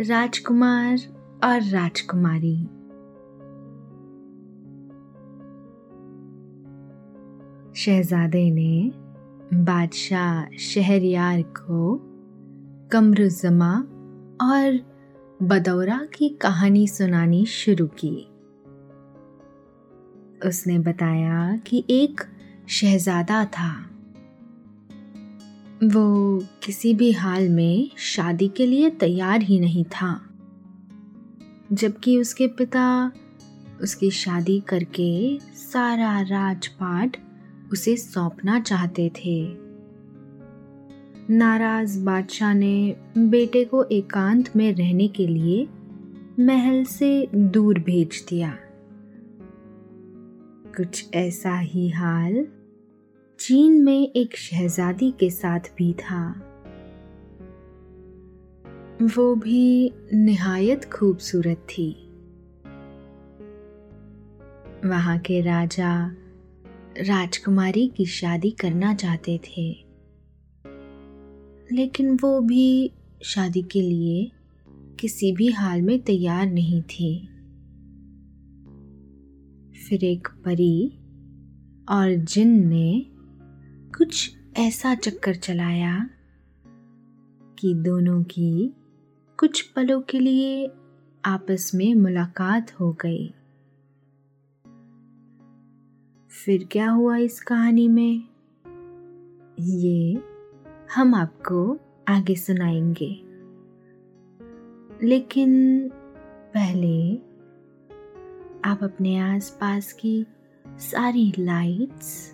राजकुमार और राजकुमारी। शहजादे ने बादशाह शहरयार को कमरुजमा और बदौरा की कहानी सुनानी शुरू की। उसने बताया कि एक शहजादा था। वो किसी भी हाल में शादी के लिए तैयार ही नहीं था। जबकि उसके पिता उसकी शादी करके सारा राजपाट उसे सौंपना चाहते थे। नाराज़ बादशाह ने बेटे को एकांत में रहने के लिए महल से दूर भेज दिया। कुछ ऐसा ही हाल चीन में एक शहजादी के साथ भी था। वो भी निहायत खूबसूरत थी। वहाँ के राजा राजकुमारी की शादी करना चाहते थे। लेकिन वो भी शादी के लिए किसी भी हाल में तैयार नहीं थी। फिर एक परी और जिन ने कुछ ऐसा चक्कर चलाया कि दोनों की कुछ पलों के लिए आपस में मुलाकात हो गई। फिर क्या हुआ इस कहानी में? ये हम आपको आगे सुनाएँगे। लेकिन पहले आप अपने आसपास की सारी लाइट्स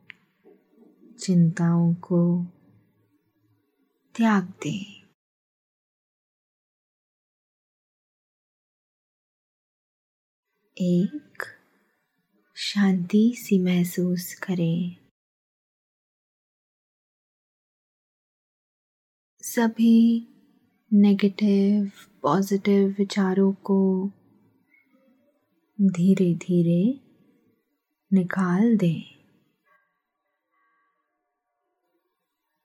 चिंताओं को त्याग दें। एक, शांति सी महसूस करें। सभी नेगेटिव पॉजिटिव विचारों को धीरे धीरे निकाल दें।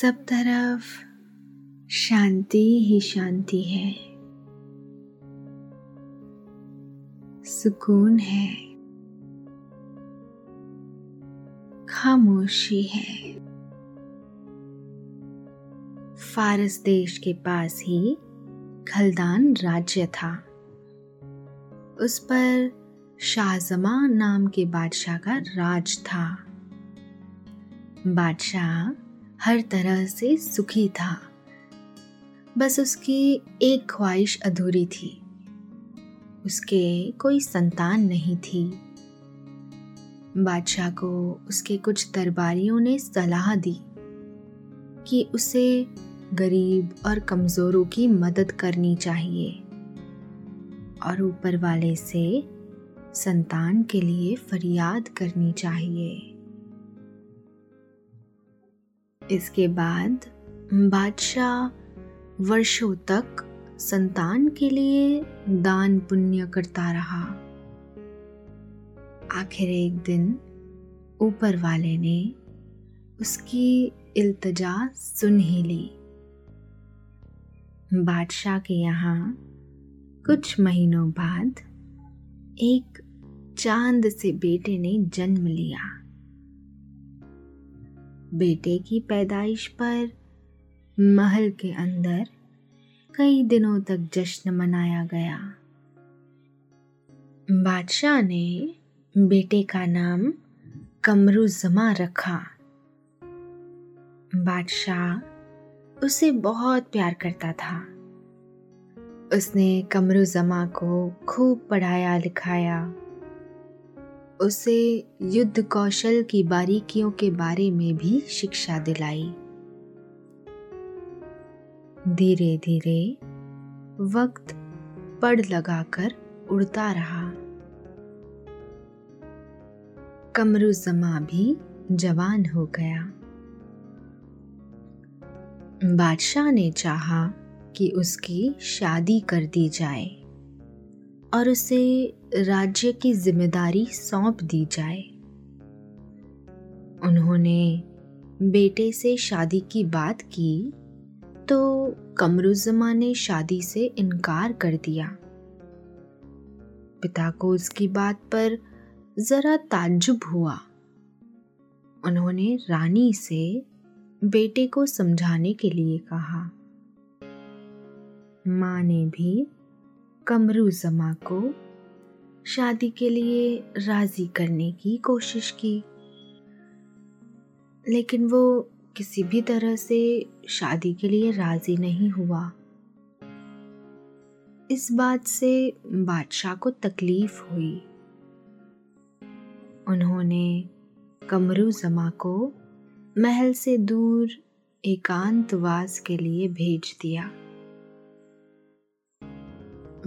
सब तरफ़ शांति ही शांति है। सुकून है। खामोशी है। फारस देश के पास ही खलदान राज्य था। उस पर शाहजमा नाम के बादशाह का राज था। बादशाह हर तरह से सुखी था। बस उसकी एक ख्वाहिश अधूरी थी। उसके कोई संतान नहीं थी। बादशाह को उसके कुछ दरबारियों ने सलाह दी कि उसे गरीब और कमज़ोरों की मदद करनी चाहिए और ऊपर वाले से संतान के लिए फरियाद करनी चाहिए। इसके बाद बादशाह वर्षों तक संतान के लिए दान पुण्य करता रहा। आखिर एक दिन ऊपर वाले ने उसकी इल्तजा सुन ही ली। बादशाह के यहाँ कुछ महीनों बाद एक चाँद से बेटे ने जन्म लिया। बेटे की पैदाइश पर महल के अंदर कई दिनों तक जश्न मनाया गया। बादशाह ने बेटे का नाम कमरू जमा रखा। बादशाह उसे बहुत प्यार करता था। उसने कमरू जमा को खूब पढ़ाया लिखाया उसे युद्ध कौशल की बारीकियों के बारे में भी शिक्षा दिलाई। धीरे धीरे वक्त पढ़ लगाकर उड़ता रहा। कमरू जमा भी जवान हो गया। बादशाह ने चाहा कि उसकी शादी कर दी जाए। और उसे राज्य की ज़िम्मेदारी सौंप दी जाए। उन्होंने बेटे से शादी की बात की तो कमरुजमा ने शादी से इनकार कर दिया। पिता को उसकी बात पर जरा ताज्जुब हुआ। उन्होंने रानी से बेटे को समझाने के लिए कहा। माँ ने भी कमरू जमा को शादी के लिए राज़ी करने की कोशिश की। लेकिन वो किसी भी तरह से शादी के लिए राज़ी नहीं हुआ। इस बात से बादशाह को तकलीफ़ हुई। उन्होंने कमरू जमा को महल से दूर एकांतवास के लिए भेज दिया।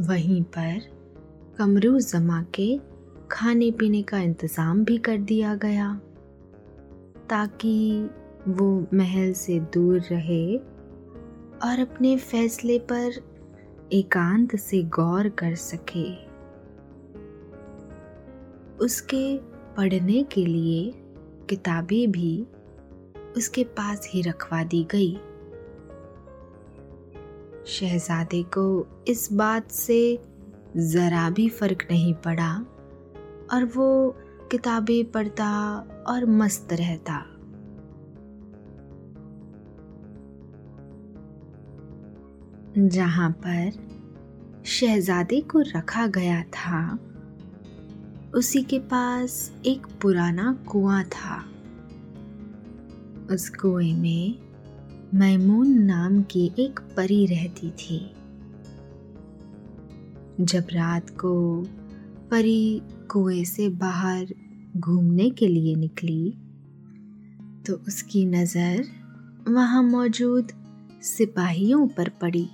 वहीं पर कमरू जमा के खाने पीने का इंतज़ाम भी कर दिया गया, ताकि वो महल से दूर रहे और अपने फैसले पर एकांत से गौर कर सके। उसके पढ़ने के लिए किताबें भी उसके पास ही रखवा दी गई। शहजादे को इस बात से ज़रा भी फ़र्क नहीं पड़ा और वो किताबें पढ़ता और मस्त रहता। जहाँ पर शहजादे को रखा गया था, उसी के पास एक पुराना कुआँ था। उस कुएँ में मैमून नाम की एक परी रहती थी। जब रात को परी कुएँ से बाहर घूमने के लिए निकली तो उसकी नज़र वहाँ मौजूद सिपाहियों पर पड़ी।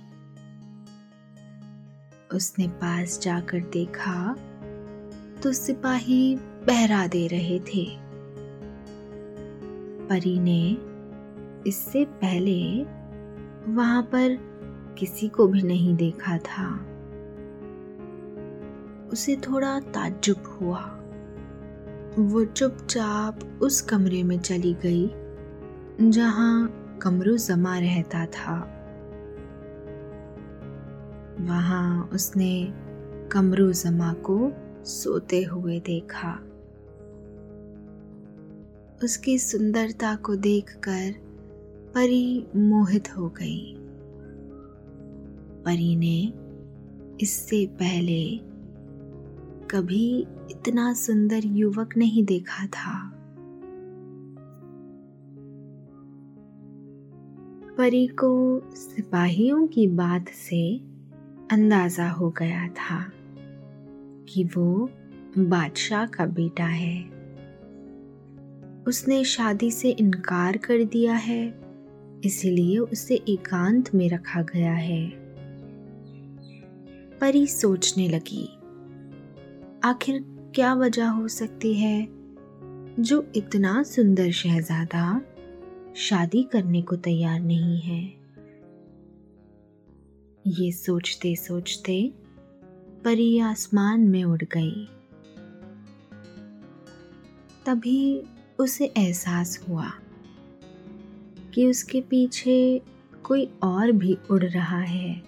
उसने पास जाकर देखा तो सिपाही पहरा दे रहे थे। परी ने इससे पहले वहाँ पर किसी को भी नहीं देखा था। उसे थोड़ा ताज्जुब हुआ। वो चुपचाप उस कमरे में चली गई, जहाँ कमरू जमा रहता था। वहाँ उसने कमरू जमा को सोते हुए देखा। उसकी सुंदरता को देखकर परी मोहित हो गई। परी ने इससे पहले कभी इतना सुंदर युवक नहीं देखा था। परी को सिपाहियों की बात से अंदाज़ा हो गया था कि वो बादशाह का बेटा है। उसने शादी से इनकार कर दिया है। इसलिए उसे एकांत में रखा गया है। परी सोचने लगी, आखिर क्या वजह हो सकती है? जो इतना सुंदर शहजादा शादी करने को तैयार नहीं है। ये सोचते सोचते परी आसमान में उड़ गई। तभी उसे एहसास हुआ कि उसके पीछे कोई और भी उड़ रहा है।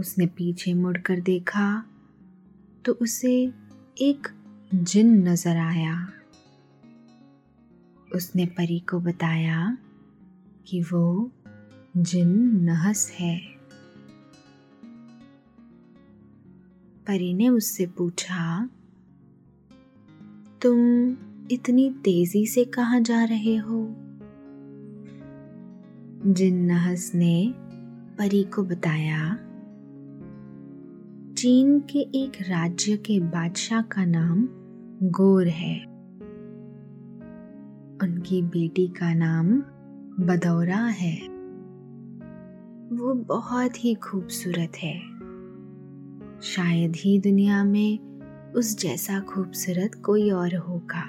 उसने पीछे मुड़कर देखा तो उसे एक जिन नज़र आया। उसने परी को बताया कि वो जिन नहस है। परी ने उससे पूछा, तुम इतनी तेज़ी से कहा जा रहे हो? जिन नहस ने परी को बताया, चीन के एक राज्य के बादशाह का नाम गोर है। उनकी बेटी का नाम बदौरा है। वो बहुत ही खूबसूरत है। शायद ही दुनिया में उस जैसा खूबसूरत कोई और होगा।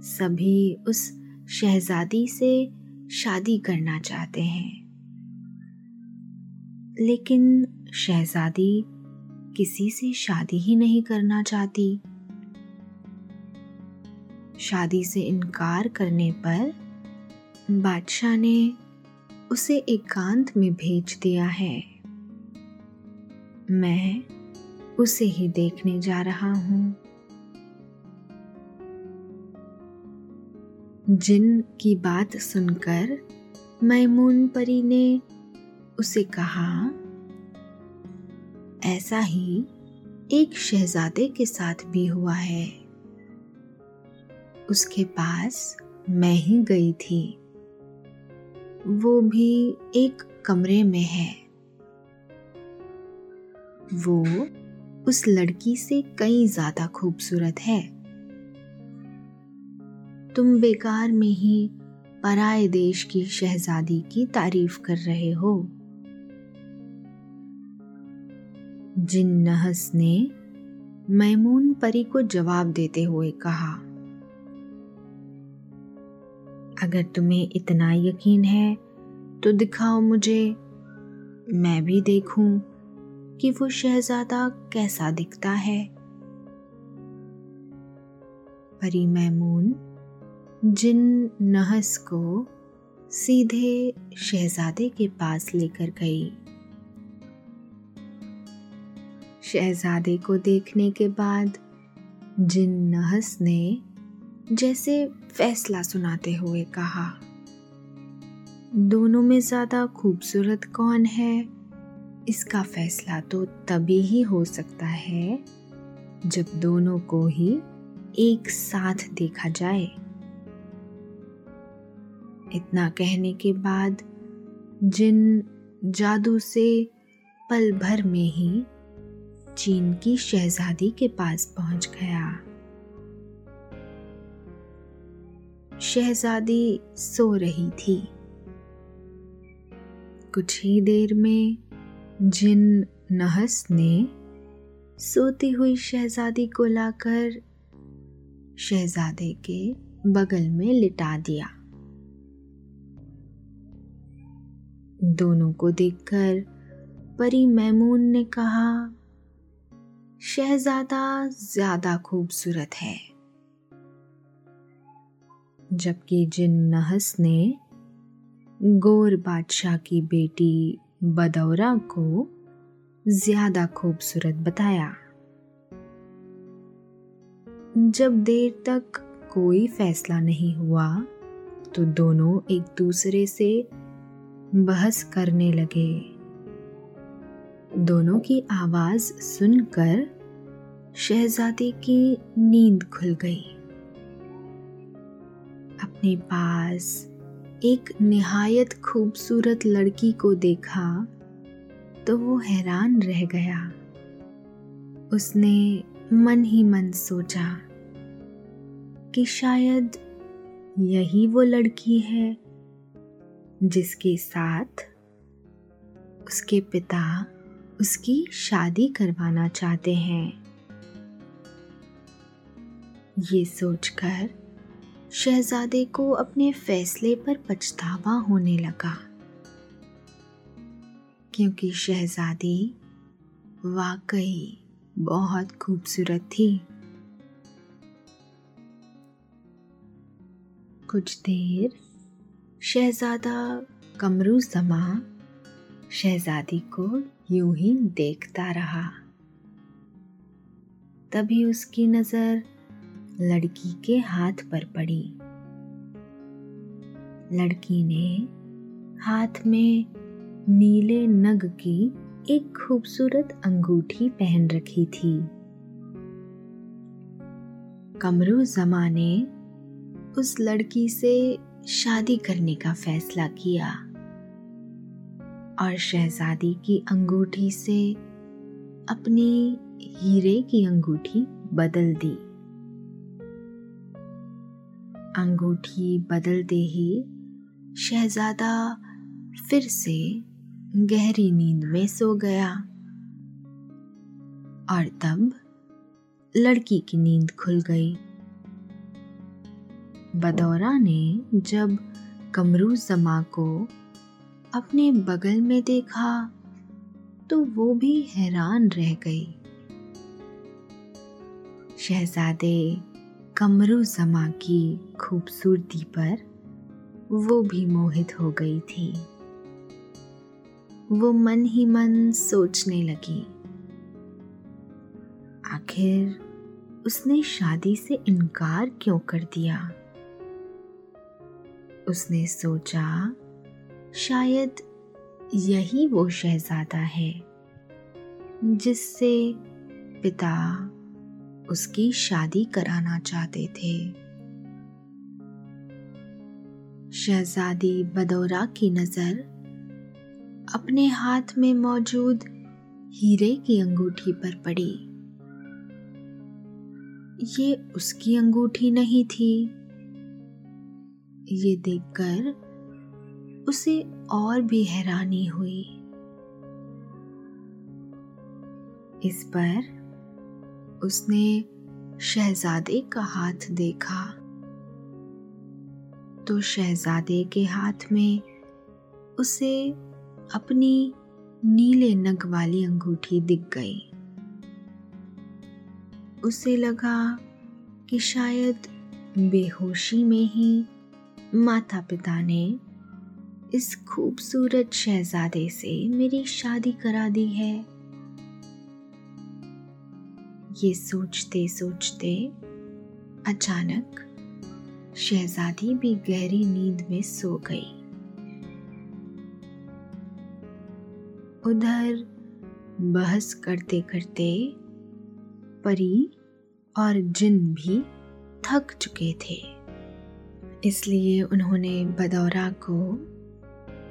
सभी उस शहजादी से शादी करना चाहते हैं। लेकिन शहजादी किसी से शादी ही नहीं करना चाहती। शादी से इनकार करने पर बादशाह ने उसे एकांत में भेज दिया है। मैं उसे ही देखने जा रहा हूँ। जिन की बात सुनकर मैमून परी ने उसे कहा, ऐसा ही एक शहजादे के साथ भी हुआ है। उसके पास मैं ही गई थी। वो भी एक कमरे में है। वो उस लड़की से कई ज़्यादा खूबसूरत है। तुम बेकार में ही पराए देश की शहजादी की तारीफ़ कर रहे हो। जिन नहस ने मैमून परी को जवाब देते हुए कहा, अगर तुम्हें इतना यकीन है तो दिखाओ मुझे। मैं भी देखूँ कि वो शहजादा कैसा दिखता है। परी मैमून जिन नहस को सीधे शहजादे के पास लेकर गई। शहजादे को देखने के बाद जिन नहस ने जैसे फैसला सुनाते हुए कहा, दोनों में ज़्यादा खूबसूरत कौन है? इसका फैसला तो तभी ही हो सकता है जब दोनों को ही एक साथ देखा जाए। इतना कहने के बाद जिन जादू से पल भर में ही चीन की शहजादी के पास पहुँच गया। शहजादी सो रही थी। कुछ ही देर में जिन नहस ने सोती हुई शहजादी को लाकर शहजादे के बगल में लिटा दिया। दोनों को देखकर परी मैमून ने कहा, शहजादा ज़्यादा खूबसूरत है। जबकि जिन नहस ने गोर बादशाह की बेटी बदौरा को ज़्यादा खूबसूरत बताया। जब देर तक कोई फैसला नहीं हुआ तो दोनों एक दूसरे से बहस करने लगे। दोनों की आवाज़ सुनकर शहजादी की नींद खुल गई। अपने पास एक निहायत खूबसूरत लड़की को देखा तो वो हैरान रह गया। उसने मन ही मन सोचा कि शायद यही वो लड़की है जिसके साथ उसके पिता उसकी शादी करवाना चाहते हैं। ये सोचकर शहजादे को अपने फैसले पर पछतावा होने लगा। क्योंकि शहजादी वाकई बहुत खूबसूरत थी। कुछ देर शहजादा कमरू जमा। शहजादी को यूँ ही देखता रहा। तभी उसकी नज़र लड़की के हाथ पर पड़ी। लड़की ने हाथ में नीले नग की एक खूबसूरत अंगूठी पहन रखी थी। कमरू जमा ने उस लड़की से शादी करने का फैसला किया और शहजादी की अंगूठी से अपनी हीरे की अंगूठी बदल दी। अंगूठी बदलते ही शहजादा फिर से गहरी नींद में सो गया और तब लड़की की नींद खुल गई। बदौरा ने जब कमरू जमा को अपने बगल में देखा तो वो भी हैरान रह गई। शहजादे कमरू जमा की खूबसूरती पर वो भी मोहित हो गई थी। वो मन ही मन सोचने लगी। आखिर उसने शादी से इनकार क्यों कर दिया? उसने सोचा, शायद यही वो शहजादा है, जिससे पिता उसकी शादी कराना चाहते थे। शहजादी बदौरा की नज़र अपने हाथ में मौजूद हीरे की अंगूठी पर पड़ी। ये उसकी अंगूठी नहीं थी ये देखकर उसे और भी हैरानी हुई। इस पर उसने शहजादे का हाथ देखा। तो शहजादे के हाथ में उसे अपनी नीले नग वाली अंगूठी दिख गई। उसे लगा कि शायद बेहोशी में ही माता पिता ने इस खूबसूरत शहजादे से मेरी शादी करा दी है। ये सोचते सोचते अचानक शहजादी भी गहरी नींद में सो गई। उधर बहस करते करते परी और जिन भी थक चुके थे। इसलिए उन्होंने बदौरा को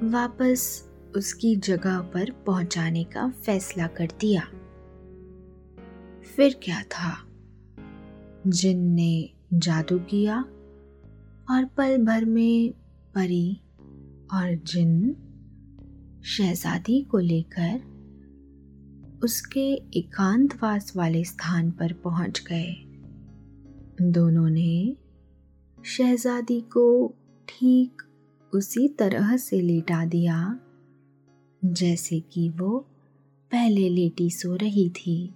वापस उसकी जगह पर पहुँचाने का फैसला कर दिया। फिर क्या था? जिन ने जादू किया और पल भर में परी और जिन शहजादी को लेकर उसके एकांतवास वाले स्थान पर पहुँच गए, दोनों ने शहजादी को ठीक उसी तरह से लेटा दिया, जैसे कि वो पहले लेटी सो रही थी।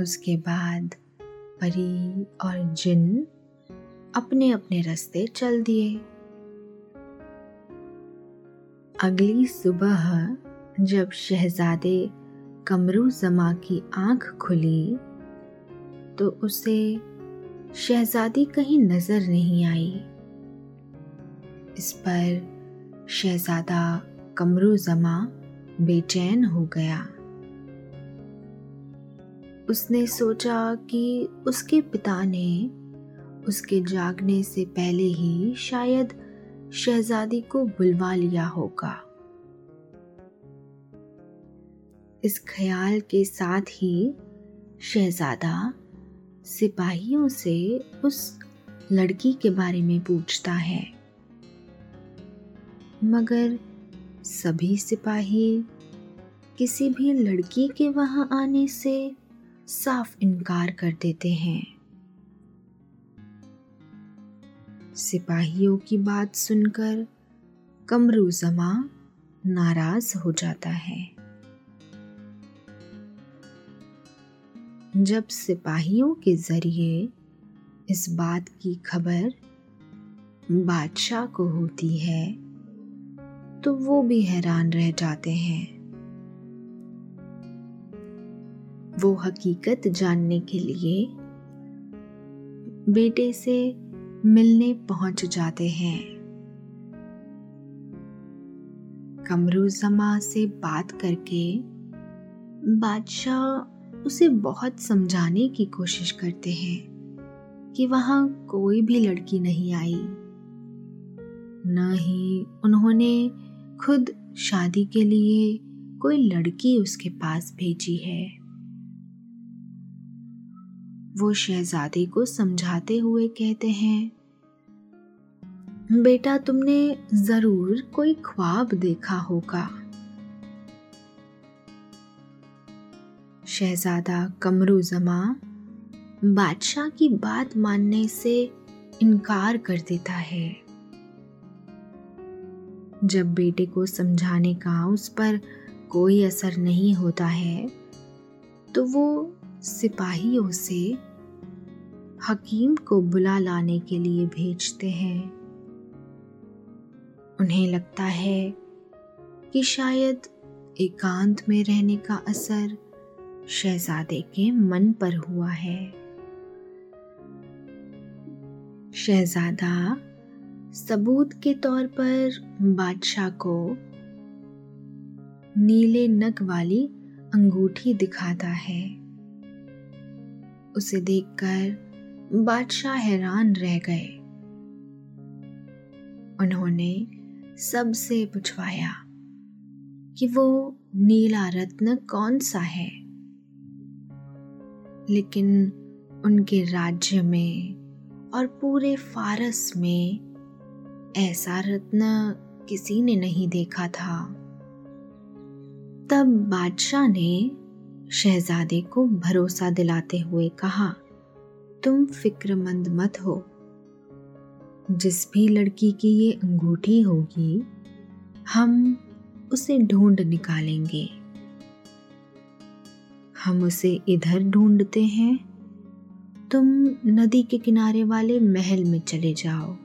उसके बाद परी और जिन अपने अपने रास्ते चल दिए। अगली सुबह जब शहजादे कमरू जमा की आँख खुली तो उसे शहजादी कहीं नज़र नहीं आई। इस पर शहजादा कमरू जमा बेचैन हो गया। उसने सोचा कि उसके पिता ने उसके जागने से पहले ही शायद शहजादी को बुलवा लिया होगा। इस ख्याल के साथ ही शहजादा सिपाहियों से उस लड़की के बारे में पूछता है। मगर सभी सिपाही किसी भी लड़की के वहाँ आने से साफ़ इनकार कर देते हैं। सिपाहियों की बात सुनकर कमरू जमा नाराज़ हो जाता है। जब सिपाहियों के ज़रिए इस बात की खबर बादशाह को होती है तो वो भी हैरान रह जाते हैं। वो हकीकत जानने के लिए बेटे से मिलने पहुँच जाते हैं। कमरू जमा से बात करके बादशाह उसे बहुत समझाने की कोशिश करते हैं कि वहाँ कोई भी लड़की नहीं आई। न ही उन्होंने खुद शादी के लिए कोई लड़की उसके पास भेजी है। वो शहजादे को समझाते हुए कहते हैं, बेटा, तुमने ज़रूर कोई ख्वाब देखा होगा। शहजादा कमरू जमा बादशाह की बात मानने से इनकार कर देता है। जब बेटे को समझाने का उस पर कोई असर नहीं होता है तो वो सिपाहियों से हकीम को बुला लाने के लिए भेजते हैं। उन्हें लगता है कि शायद एकांत में रहने का असर शहजादे के मन पर हुआ है। शहजादा सबूत के तौर पर बादशाह को नीले नग वाली अंगूठी दिखाता है। उसे देखकर बादशाह हैरान रह गए। उन्होंने सबसे पूछवाया कि वो नीला रत्न कौन सा है? लेकिन उनके राज्य में और पूरे फारस में ऐसा रत्न किसी ने नहीं देखा था। तब बादशाह ने शहजादे को भरोसा दिलाते हुए कहा, तुम फिक्रमंद मत हो। जिस भी लड़की की ये अंगूठी होगी, हम उसे ढूंढ निकालेंगे। हम उसे इधर ढूंढते हैं। तुम नदी के किनारे वाले महल में चले जाओ।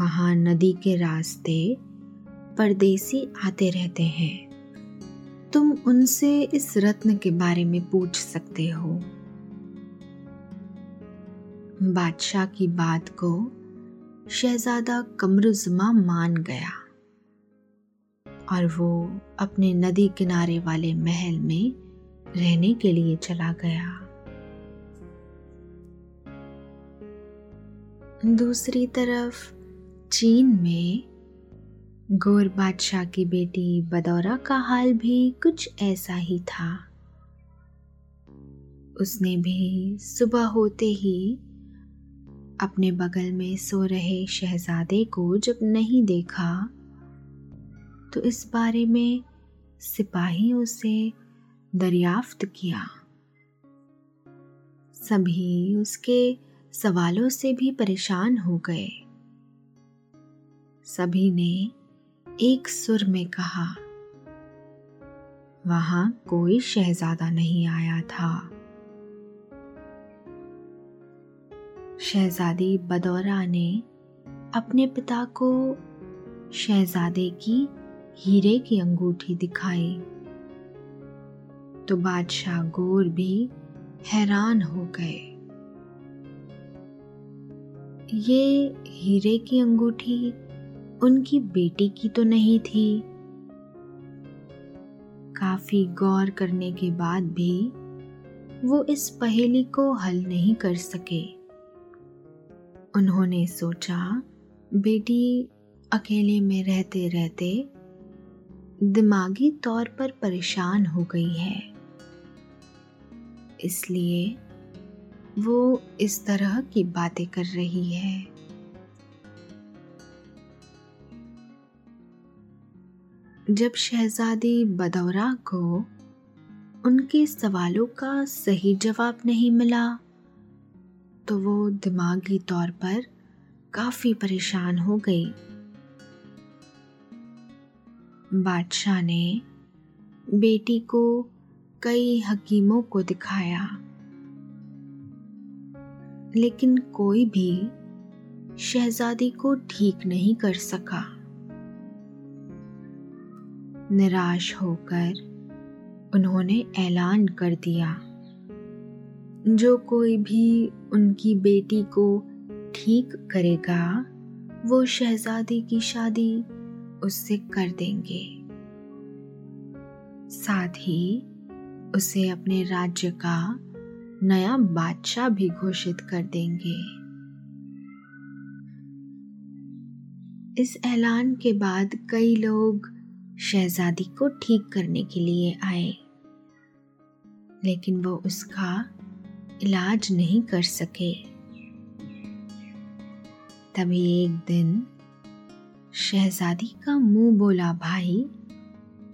वहाँ नदी के रास्ते परदेसी आते रहते हैं। तुम उनसे इस रत्न के बारे में पूछ सकते हो। बादशाह की बात को शहजादा कमरुजमा मान गया। और वो अपने नदी किनारे वाले महल में रहने के लिए चला गया। दूसरी तरफ़ चीन में गोर बादशाह की बेटी बदौरा का हाल भी कुछ ऐसा ही था। उसने भी सुबह होते ही अपने बगल में सो रहे शहजादे को जब नहीं देखा तो इस बारे में सिपाहियों से दरियाफ्त किया। सभी उसके सवालों से भी परेशान हो गए। सभी ने एक सुर में कहा, वहाँ कोई शहजादा नहीं आया था। शहजादी बदौरा ने अपने पिता को शहजादे की हीरे की अंगूठी दिखाई। तो बादशाह गोर भी हैरान हो गए। ये हीरे की अंगूठी उनकी बेटी की तो नहीं थी। काफ़ी गौर करने के बाद भी वो इस पहेली को हल नहीं कर सके। उन्होंने सोचा, बेटी अकेले में रहते रहते दिमागी तौर पर परेशान हो गई है। इसलिए वो इस तरह की बातें कर रही है। जब शहजादी बदौरा को उनके सवालों का सही जवाब नहीं मिला तो वो दिमागी तौर पर काफ़ी परेशान हो गई। बादशाह ने बेटी को कई हकीमों को दिखाया। लेकिन कोई भी शहजादी को ठीक नहीं कर सका। निराश होकर उन्होंने ऐलान कर दिया। जो कोई भी उनकी बेटी को ठीक करेगा, वो शहजादी की शादी उससे कर देंगे। साथ ही उसे अपने राज्य का नया बादशाह भी घोषित कर देंगे। इस ऐलान के बाद कई लोग शहजादी को ठीक करने के लिए आए, लेकिन वो उसका इलाज नहीं कर सके। तभी एक दिन शहजादी का मुँह बोला, भाई,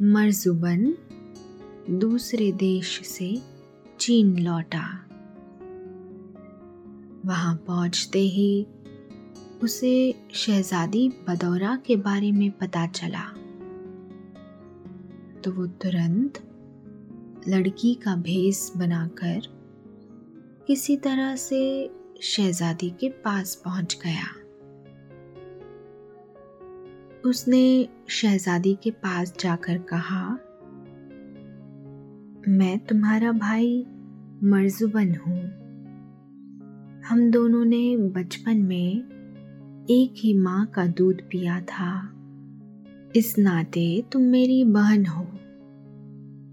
मरजुबन दूसरे देश से चीन लौटा। वहाँ पहुँचते ही उसे शहजादी बदौरा के बारे में पता चला। तो वो तुरंत लड़की का भेस बनाकर किसी तरह से शहजादी के पास पहुँच गया। उसने शहजादी के पास जाकर कहा, मैं तुम्हारा भाई मर्जुबन हूँ। हम दोनों ने बचपन में एक ही माँ का दूध पिया था। इस नाते तुम मेरी बहन हो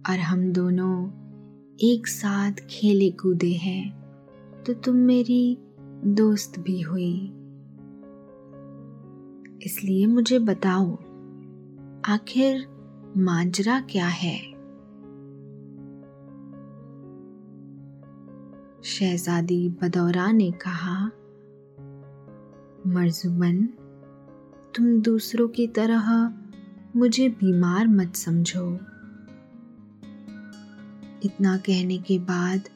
और हम दोनों एक साथ खेले कूदे हैं। तो तुम मेरी दोस्त भी हुई। इसलिए मुझे बताओ, आखिर मांजरा क्या है? शहजादी बदौरा ने कहा, मरजुमन, तुम दूसरों की तरह मुझे बीमार मत समझो। इतना कहने के बाद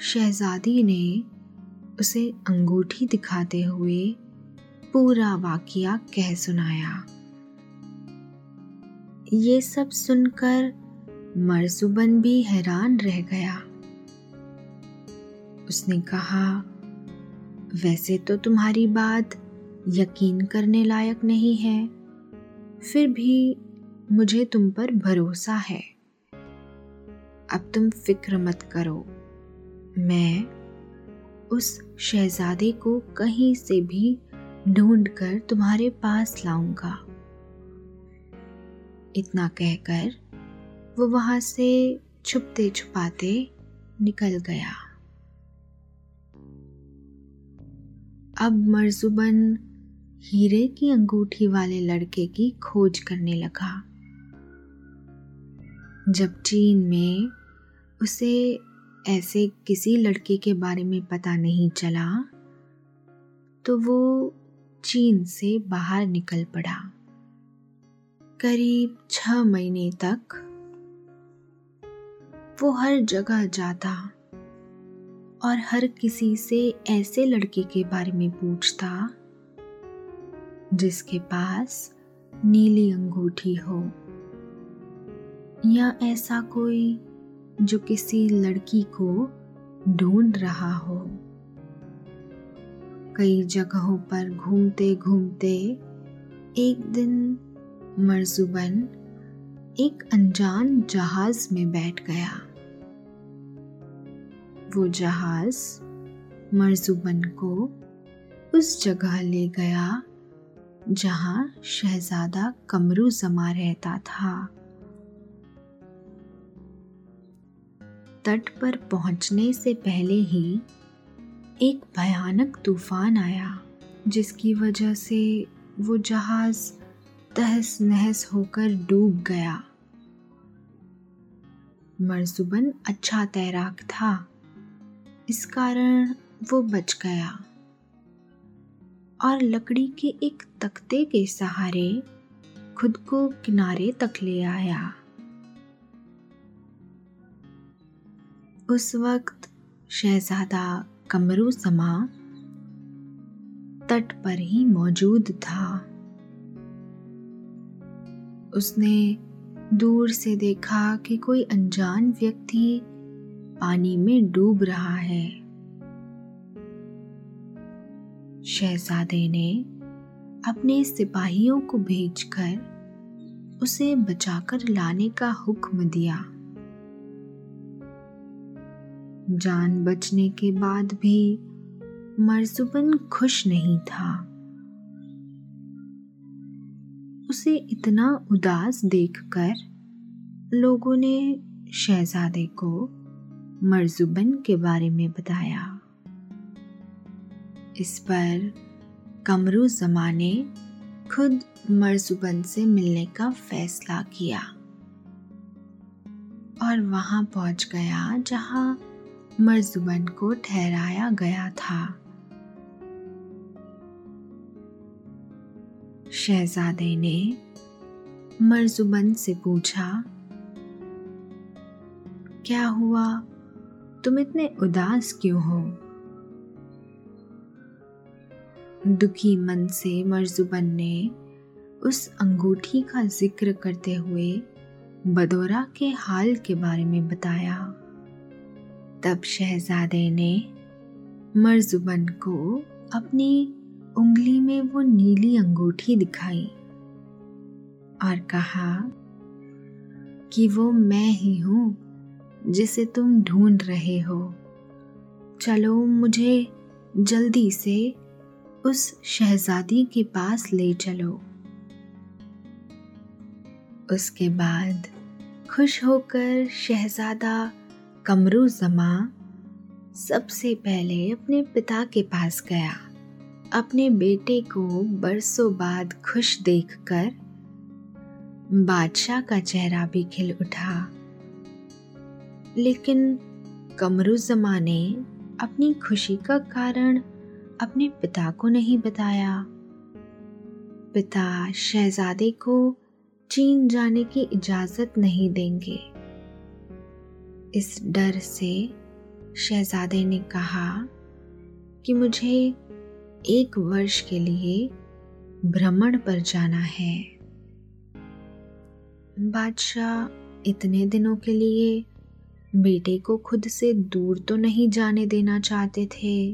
शहजादी ने उसे अंगूठी दिखाते हुए पूरा वाकिया कह सुनाया। ये सब सुनकर मरसुबन भी हैरान रह गया। उसने कहा, वैसे तो तुम्हारी बात यकीन करने लायक नहीं है, फिर भी मुझे तुम पर भरोसा है। अब तुम फ़िक्र मत करो, मैं उस शहजादे को कहीं से भी ढूंढ कर तुम्हारे पास लाऊँगा। इतना कहकर वो वहाँ से छुपते छुपाते निकल गया। अब मरजुबन हीरे की अंगूठी वाले लड़के की खोज करने लगा। जब चीन में उसे ऐसे किसी लड़के के बारे में पता नहीं चला तो वो चीन से बाहर निकल पड़ा। करीब छह महीने तक वो हर जगह जाता और हर किसी से ऐसे लड़के के बारे में पूछता जिसके पास नीली अंगूठी हो या ऐसा कोई जो किसी लड़की को ढूंढ रहा हो। कई जगहों पर घूमते घूमते एक दिन मरजुबन एक अनजान जहाज़ में बैठ गया। वो जहाज़ मरजुबन को उस जगह ले गया जहाँ शहजादा कमरू जमा रहता था। तट पर पहुँचने से पहले ही एक भयानक तूफ़ान आया, जिसकी वजह से वो जहाज़ तहस नहस होकर डूब गया। मरजुबन अच्छा तैराक था। इस कारण वो बच गया। और लकड़ी के एक तख्ते के सहारे खुद को किनारे तक ले आया। उस वक्त शहजादा कमरू समा तट पर ही मौजूद था। उसने दूर से देखा कि कोई अनजान व्यक्ति पानी में डूब रहा है। शहजादे ने अपने सिपाहियों को भेजकर उसे बचाकर लाने का हुक्म दिया। जान बचने के बाद भी मरजुबन खुश नहीं था। उसे इतना उदास देखकर लोगों ने शहजादे को मरजुबन के बारे में बताया। इस पर कमरू जमा ने खुद मरजुबन से मिलने का फैसला किया और वहाँ पहुँच गया जहाँ मरजुबन को ठहराया गया था। शहजादे ने मरजुबन से पूछा, क्या हुआ? तुम इतने उदास क्यों हो? दुखी मन से मरजुबन ने उस अंगूठी का ज़िक्र करते हुए बदौरा के हाल के बारे में बताया। तब शहजादे ने मरजुबन को अपनी उंगली में वो नीली अंगूठी दिखाई और कहा, कि वो मैं ही हूँ जिसे तुम ढूंढ रहे हो। चलो मुझे जल्दी से उस शहजादी के पास ले चलो। उसके बाद खुश होकर शहजादा कमरू जमा सबसे पहले अपने पिता के पास गया। अपने बेटे को बरसों बाद खुश देखकर बादशाह का चेहरा भी खिल उठा। लेकिन कमरुजमा ने अपनी खुशी का कारण अपने पिता को नहीं बताया। पिता शहजादे को चीन जाने की इजाज़त नहीं देंगे। इस डर से शहजादे ने कहा कि मुझे एक वर्ष के लिए भ्रमण पर जाना है। बादशाह इतने दिनों के लिए बेटे को खुद से दूर तो नहीं जाने देना चाहते थे।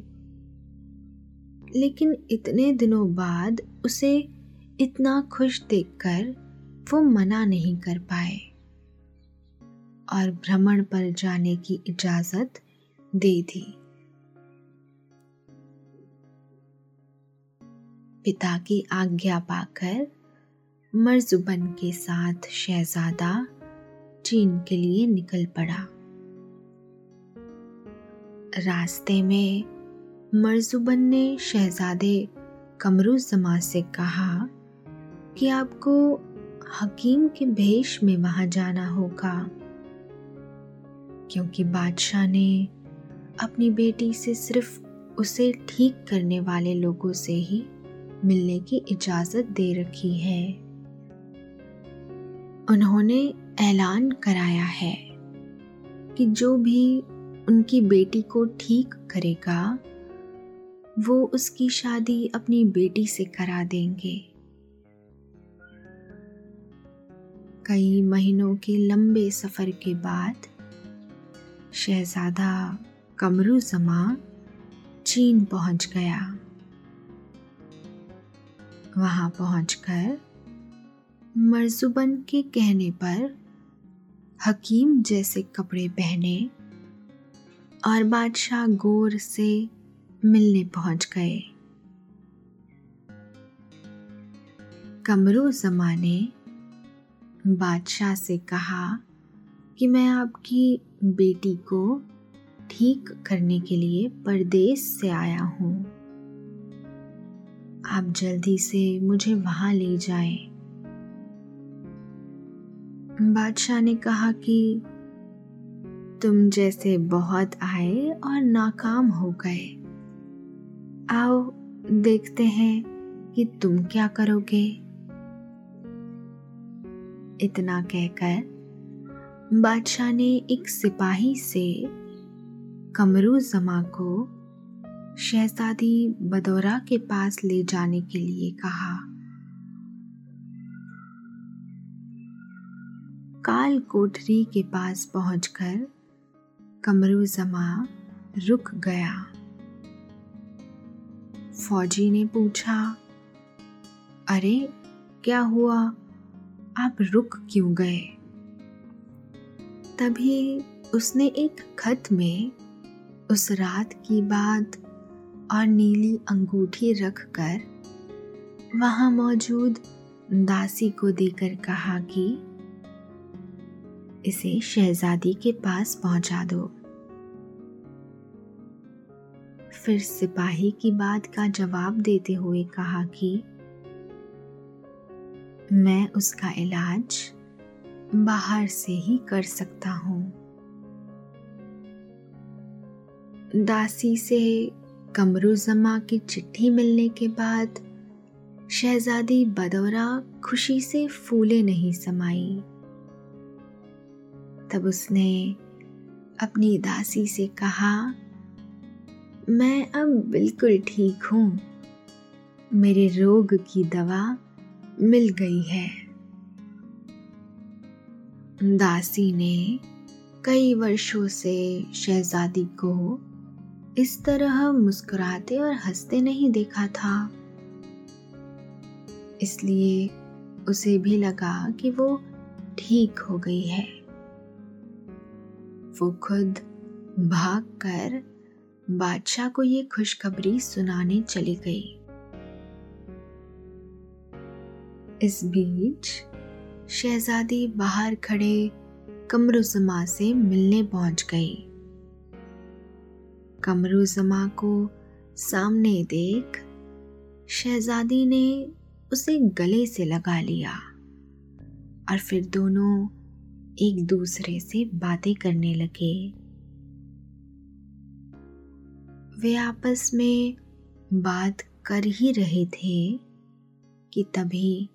लेकिन इतने दिनों बाद उसे इतना खुश देखकर वो मना नहीं कर पाए। और भ्रमण पर जाने की इजाज़त दे दी। पिता की आज्ञा पाकर मर्जुबन के साथ शहजादा चीन के लिए निकल पड़ा। रास्ते में मर्जुबन ने शहजादे कमरू जमा से कहा कि आपको हकीम के भेष में वहाँ जाना होगा। क्योंकि बादशाह ने अपनी बेटी से सिर्फ़ उसे ठीक करने वाले लोगों से ही मिलने की इजाज़त दे रखी है। उन्होंने ऐलान कराया है कि जो भी उनकी बेटी को ठीक करेगा, वो उसकी शादी अपनी बेटी से करा देंगे। कई महीनों के लंबे सफ़र के बाद शहजादा कमरू जमा चीन पहुँच गया। वहाँ पहुंचकर मरजुबन के कहने पर हकीम जैसे कपड़े पहने और बादशाह गोर से मिलने पहुँच गए। कमरू जमा ने बादशाह से कहा कि मैं आपकी बेटी को ठीक करने के लिए परदेश से आया हूँ। आप जल्दी से मुझे वहाँ ले जाएँ। बादशाह ने कहा कि तुम जैसे बहुत आए और नाकाम हो गए। आओ, देखते हैं कि तुम क्या करोगे। इतना कहकर बादशाह ने एक सिपाही से कमरू जमा को, शहजादी बदौरा के पास ले जाने के लिए कहा। काल कोठरी के पास पहुंचकर कमरू जमा रुक गया। फौजी ने पूछा, अरे, क्या हुआ? आप रुक क्यों गए? तभी उसने एक खत में उस रात की बात और नीली अंगूठी रखकर वहाँ मौजूद दासी को देकर कहा कि इसे शहजादी के पास पहुँचा दो। फिर सिपाही की बात का जवाब देते हुए कहा कि मैं उसका इलाज बाहर से ही कर सकता हूँ। दासी से कमरू जमा की चिट्ठी मिलने के बाद शहजादी बदौरा खुशी से फूले नहीं समाई। तब उसने अपनी दासी से कहा, मैं अब बिल्कुल ठीक हूँ। मेरे रोग की दवा मिल गई है। दासी ने कई वर्षों से शहजादी को इस तरह मुस्कुराते और हँसते नहीं देखा था। इसलिए उसे भी लगा कि वो ठीक हो गई है। वो खुद भाग कर बादशाह को ये खुशखबरी सुनाने चली गई। इस बीच शहजादी बाहर खड़े कमरुजमा से मिलने पहुँच गई। कमरुजमा को सामने देख शहजादी ने उसे गले से लगा लिया और फिर दोनों एक दूसरे से बातें करने लगे। वे आपस में बात कर ही रहे थे कि तभी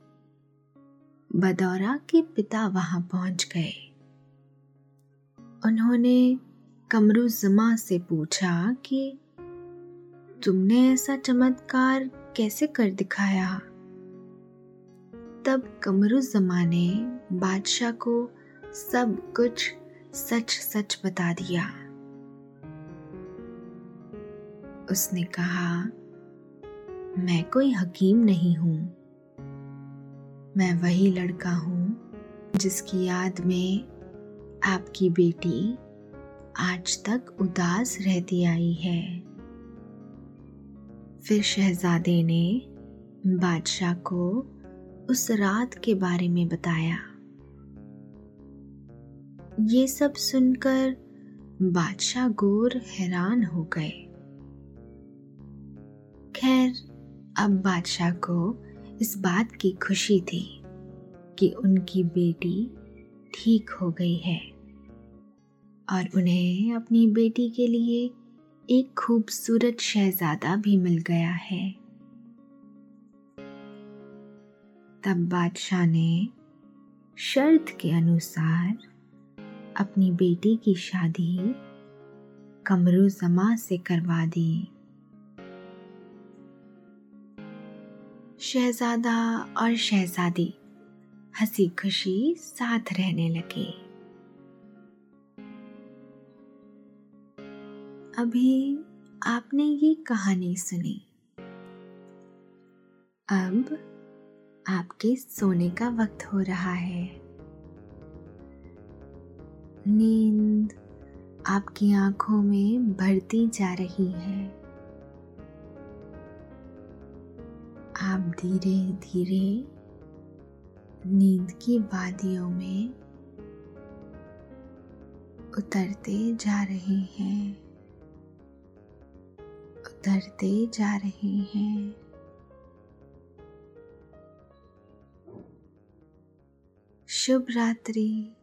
बदौरा के पिता वहाँ पहुँच गए। उन्होंने कमरू जमा से पूछा कि, तुमने ऐसा चमत्कार कैसे कर दिखाया? तब कमरुजमा ने बादशाह को सब कुछ सच सच बता दिया। उसने कहा, मैं कोई हकीम नहीं हूँ। मैं वही लड़का हूँ जिसकी याद में आपकी बेटी आज तक उदास रहती आई है। फिर शहजादे ने बादशाह को उस रात के बारे में बताया। ये सब सुनकर बादशाह गोर हैरान हो गए। खैर, अब बादशाह को इस बात की खुशी थी कि उनकी बेटी ठीक हो गई है और उन्हें अपनी बेटी के लिए एक खूबसूरत शहजादा भी मिल गया है। तब बादशाह ने शर्त के अनुसार अपनी बेटी की शादी कमरू जमा से करवा दी। शहजादा और शहजादी हँसी खुशी साथ रहने लगे। अभी आपने ये कहानी सुनी। अब आपके सोने का वक्त हो रहा है। नींद आपकी आँखों में भरती जा रही है। आप धीरे धीरे नींद की वादियों में उतरते जा रहे हैं। उतरते जा रहे हैं। शुभ रात्रि।